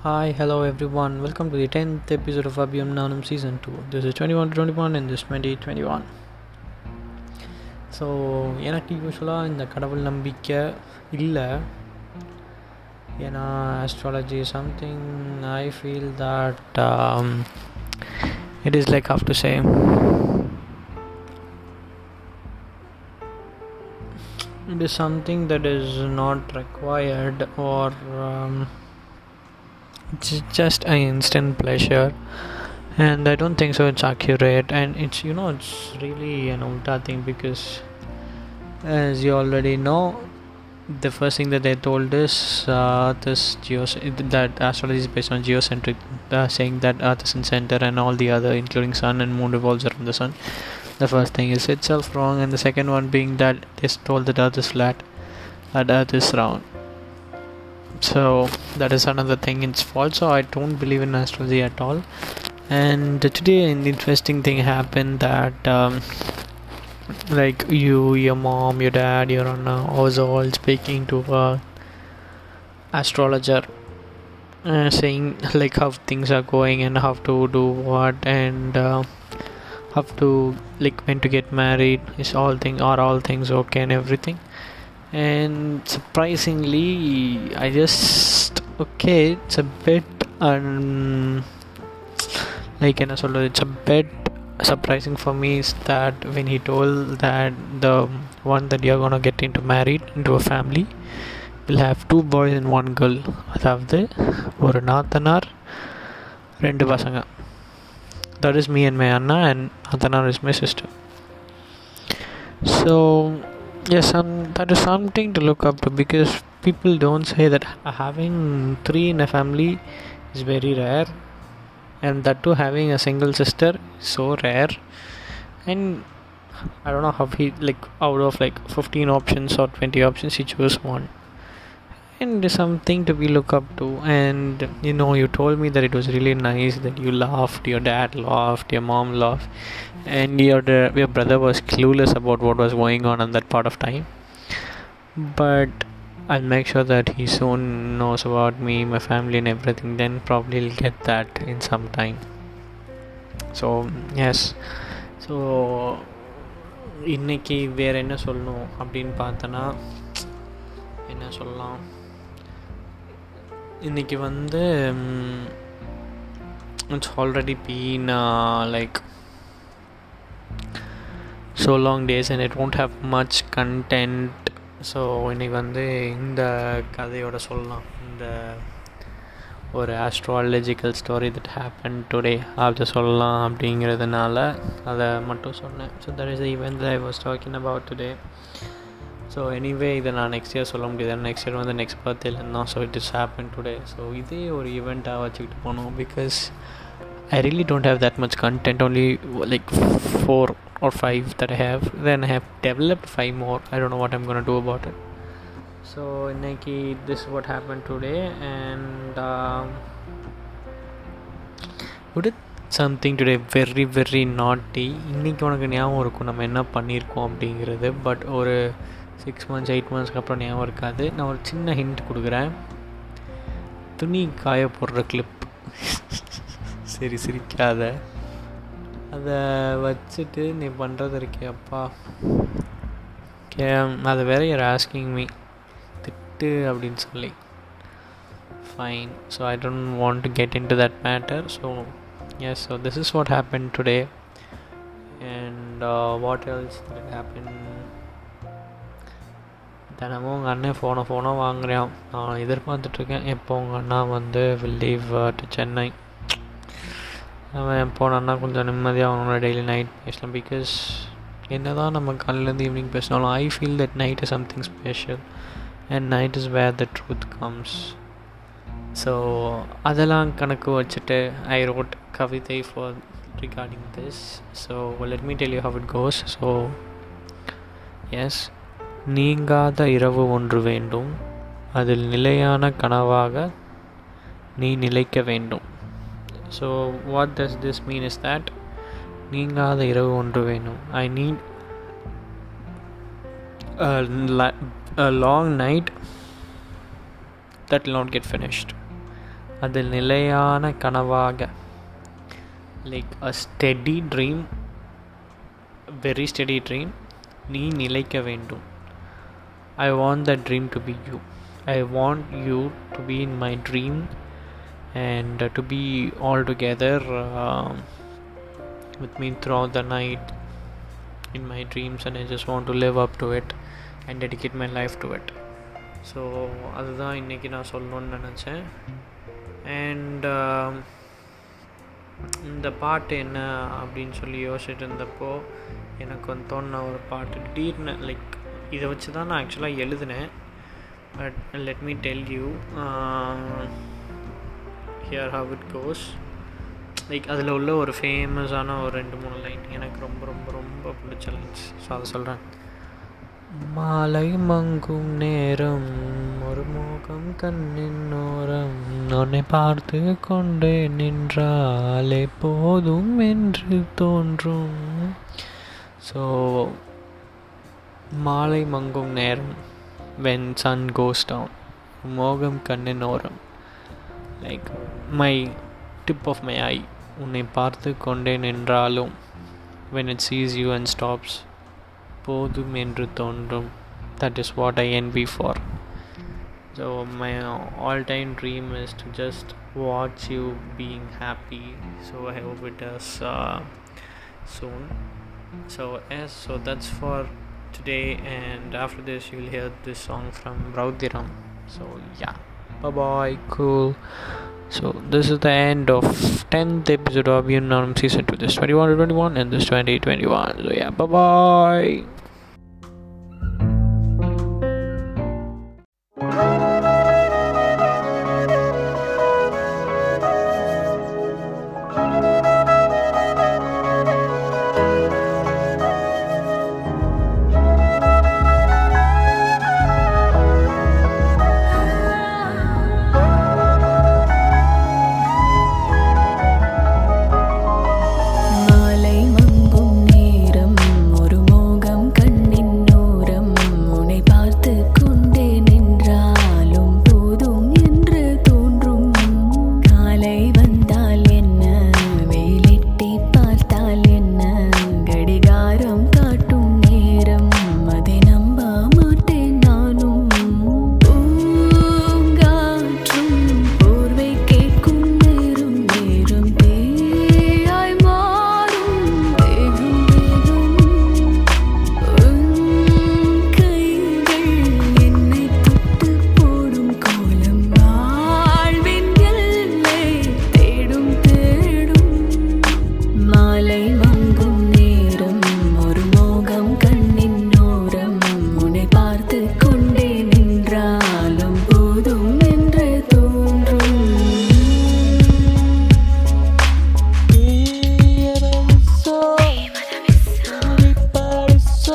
Hi, hello everyone. Welcome to the 10th episode of Abhyam Nanam Season 2. This is 21 to 21 and this 2021. So எனக்கு யூஸ்வலாக இந்த கடவுள் நம்பிக்கை இல்லை ஏன்னா astrology something I feel that it is like how to say it is something that is not required or um, it's just an instant pleasure. And i don't think so it's accurate. And it's you know it's really an ulta thing because as you already know the first thing that they told us uh, this geos that astrology is based on geocentric uh, saying that earth is in center and all the other including sun and moon revolves around the sun. The first thing is itself wrong. And the second one being that they told that earth is flat that earth is round so that is another thing it's false so i don't believe in astrology at all. And today an interesting thing happened that um, like you your mom your dad your Anna was all speaking to a astrologer uh, saying like how things are going and how to do what and uh, how to like when to get married is all thing are all things okay and everything and surprisingly i just okay it's a bit um like என்ன சொல்றது it's a bit surprising for me is that when he told that the one that you're gonna get into married into a family will have two boys and one girl அதாவது ஒரு நாத்தனார் ரெண்டு பசங்க that is me and my Anna and நாத்தனார் is my sister so yes um, that is something to look up to because people don't say that having three in a family is very rare and that too having a single sister is so rare. And i don't know how he like out of like 15 options or 20 options he chose one and something to be look up to and you know you told me that it was really nice that you laughed your dad laughed your mom laughed and your your brother was clueless about what was going on in that part of time but I'll make sure that he soon knows about me, my family, and everything. Then probably he'll get that in some time. So yes, so இன்னைக்கு வேற என்ன சொல்லணும் அப்படின்னு பார்த்தோன்னா என்ன சொல்லலாம் இன்னைக்கு வந்து it's already been like so long days and it won't have much content so இன்றைக்கி வந்து இந்த கதையோட சொல்லலாம். இந்த ஒரு astrological story that happen today அப்படி சொல்லலாம் அப்படிங்கிறதுனால அதை மட்டும் சொன்னேன். So that is event I was talking about today so anyway இதை நான் நெக்ஸ்ட் இயர் சொல்ல முடியாது. நெக்ஸ்ட் இயர் வந்து நெக்ஸ்ட் பர்த்டேலேருந்து தான். So it is happen today so இதே ஒரு ஈவெண்ட்டாக வச்சுக்கிட்டு போனோம். Because I really don't have that much content only like four or five that I have then I have developed five more I don't know what I'm gonna do about it so இன்னைக்கு this what happen today and good it something today very very naughty இன்றைக்கி உனக்கு ஞாபகம் இருக்கும். நம்ம என்ன பண்ணியிருக்கோம் அப்படிங்கிறது. But ஒரு சிக்ஸ் மந்த்ஸ் எயிட் மந்த்ஸ்க்கு அப்புறம் ஞாபகம் இருக்காது. நான் ஒரு சின்ன ஹிண்ட் கொடுக்குறேன். துணி காய போடுற கிளிப் சரி சிரிக்காத. அதை வச்சுட்டு நீ பண்ணுறது இருக்கியப்பா கே அதை வேற யார் ஆஸ்கிங் மீ திட்டு அப்படின்னு சொல்லி. Fine so I don't want to get into that matter so yes so this is what happen today and what else that happen தினமும் உங்கள் அண்ணன் ஃபோனை ஃபோனாக வாங்குறான். நான் எதிர்பார்த்துட்ருக்கேன். எப்போ உங்கள் அண்ணா வந்து வில் லீவ் டு சென்னை அவன் போனான்னா கொஞ்சம் நிம்மதியாக அவனோட டெய்லி நைட் பேசலாம். பிகாஸ் என்ன தான் நம்ம காலையிலேருந்து ஈவினிங் பேசினாலும் I feel that night is something special and night is where the truth comes so அதெல்லாம் கணக்கு வச்சுட்டு ஐ ரோட் கவிதை for recording this so let me tell you how it goes so yes நீங்காத இரவு ஒன்று வேண்டும். அதில் நிலையான கனவாக நீ நிலைக்க வேண்டும். So what does this mean is that நீங்காத இரவு ஒன்று வேணும் I need long night that not get finished அதில் நிலையான கனவாக like a steady dream very steady dream நீ நிலைக்க வேண்டும். I want the dream to be you I want you to be in my dream and uh, to be all together um, with me throughout the night in my dreams and I just want to live up to it and dedicate my life to it so அதுதான் இன்றைக்கி நான் சொல்லணும்னு நினச்சேன் and இந்த பாட்டு என்ன அப்படின்னு சொல்லி யோசிச்சுட்டு இருந்தப்போ எனக்கு வந்து தோணுன ஒரு பாட்டு திடீர்னு லைக் இதை வச்சு தான் நான் ஆக்சுவலாக எழுதினேன். But let me tell you here how it goes like அதில் உள்ள ஒரு ஃபேமஸான ஒரு ரெண்டு மூணு லைன் எனக்கு ரொம்ப ரொம்ப ரொம்ப பிடிச்ச லைன்ஸ் ஸோ அதை சொல்கிறேன் மாலை மங்கும் நேரம் ஒரு மோகம் கண்ணின் ஓரம். உன்னை பார்த்து கொண்டே நின்றாலே போதும் என்று தோன்றும். ஸோ மாலை மங்கும் நேரம் வென் சன் கோஸ் டவுன் மோகம் கண்ணின் ஓரம் like my tip of my eye உன்னை பார்த்து கொண்டே நின்றாலும் when it sees you and stops போதும் என்று தோன்றும் தட் இஸ் வாட் ஐ என் B for so my all time dream is to just watch you being happy so I hope it is soon so yes so that's for today and after this you'll hear this song from Raudiram. So yeah. Bye bye cool. So this is the end of 10th episode of Unanimous season 2 this 21 to 21 and this 2021 so yeah. Bye bye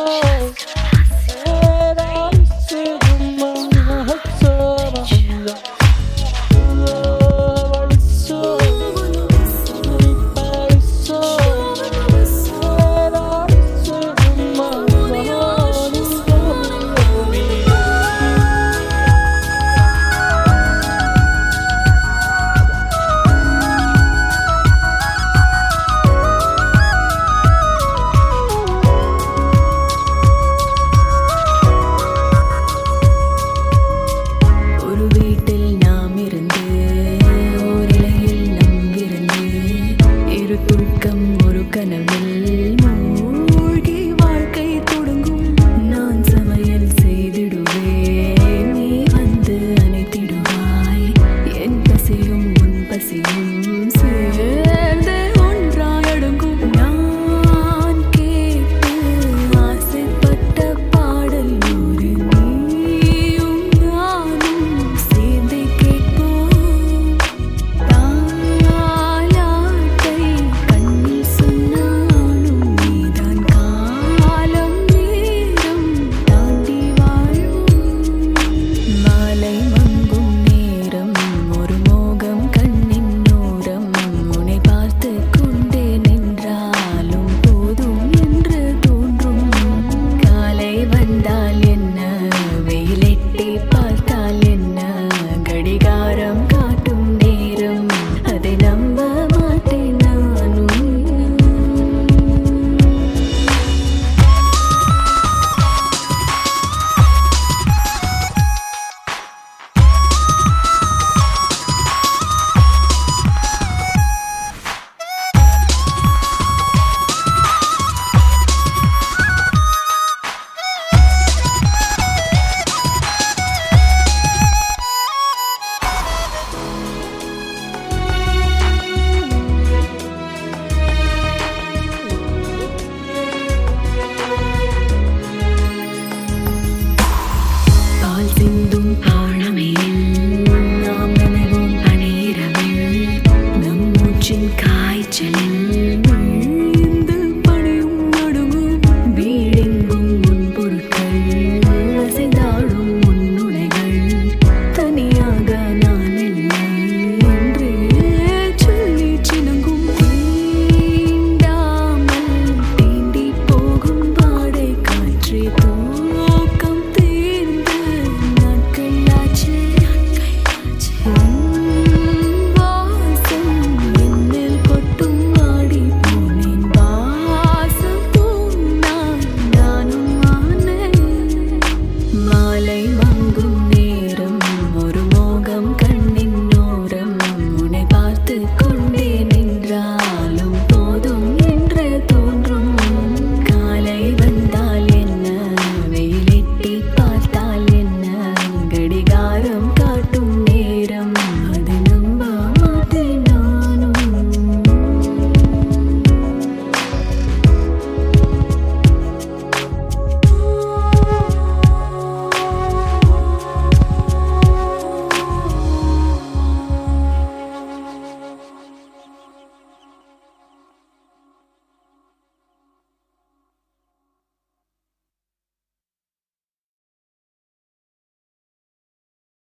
Oh. பால் சிந்தும்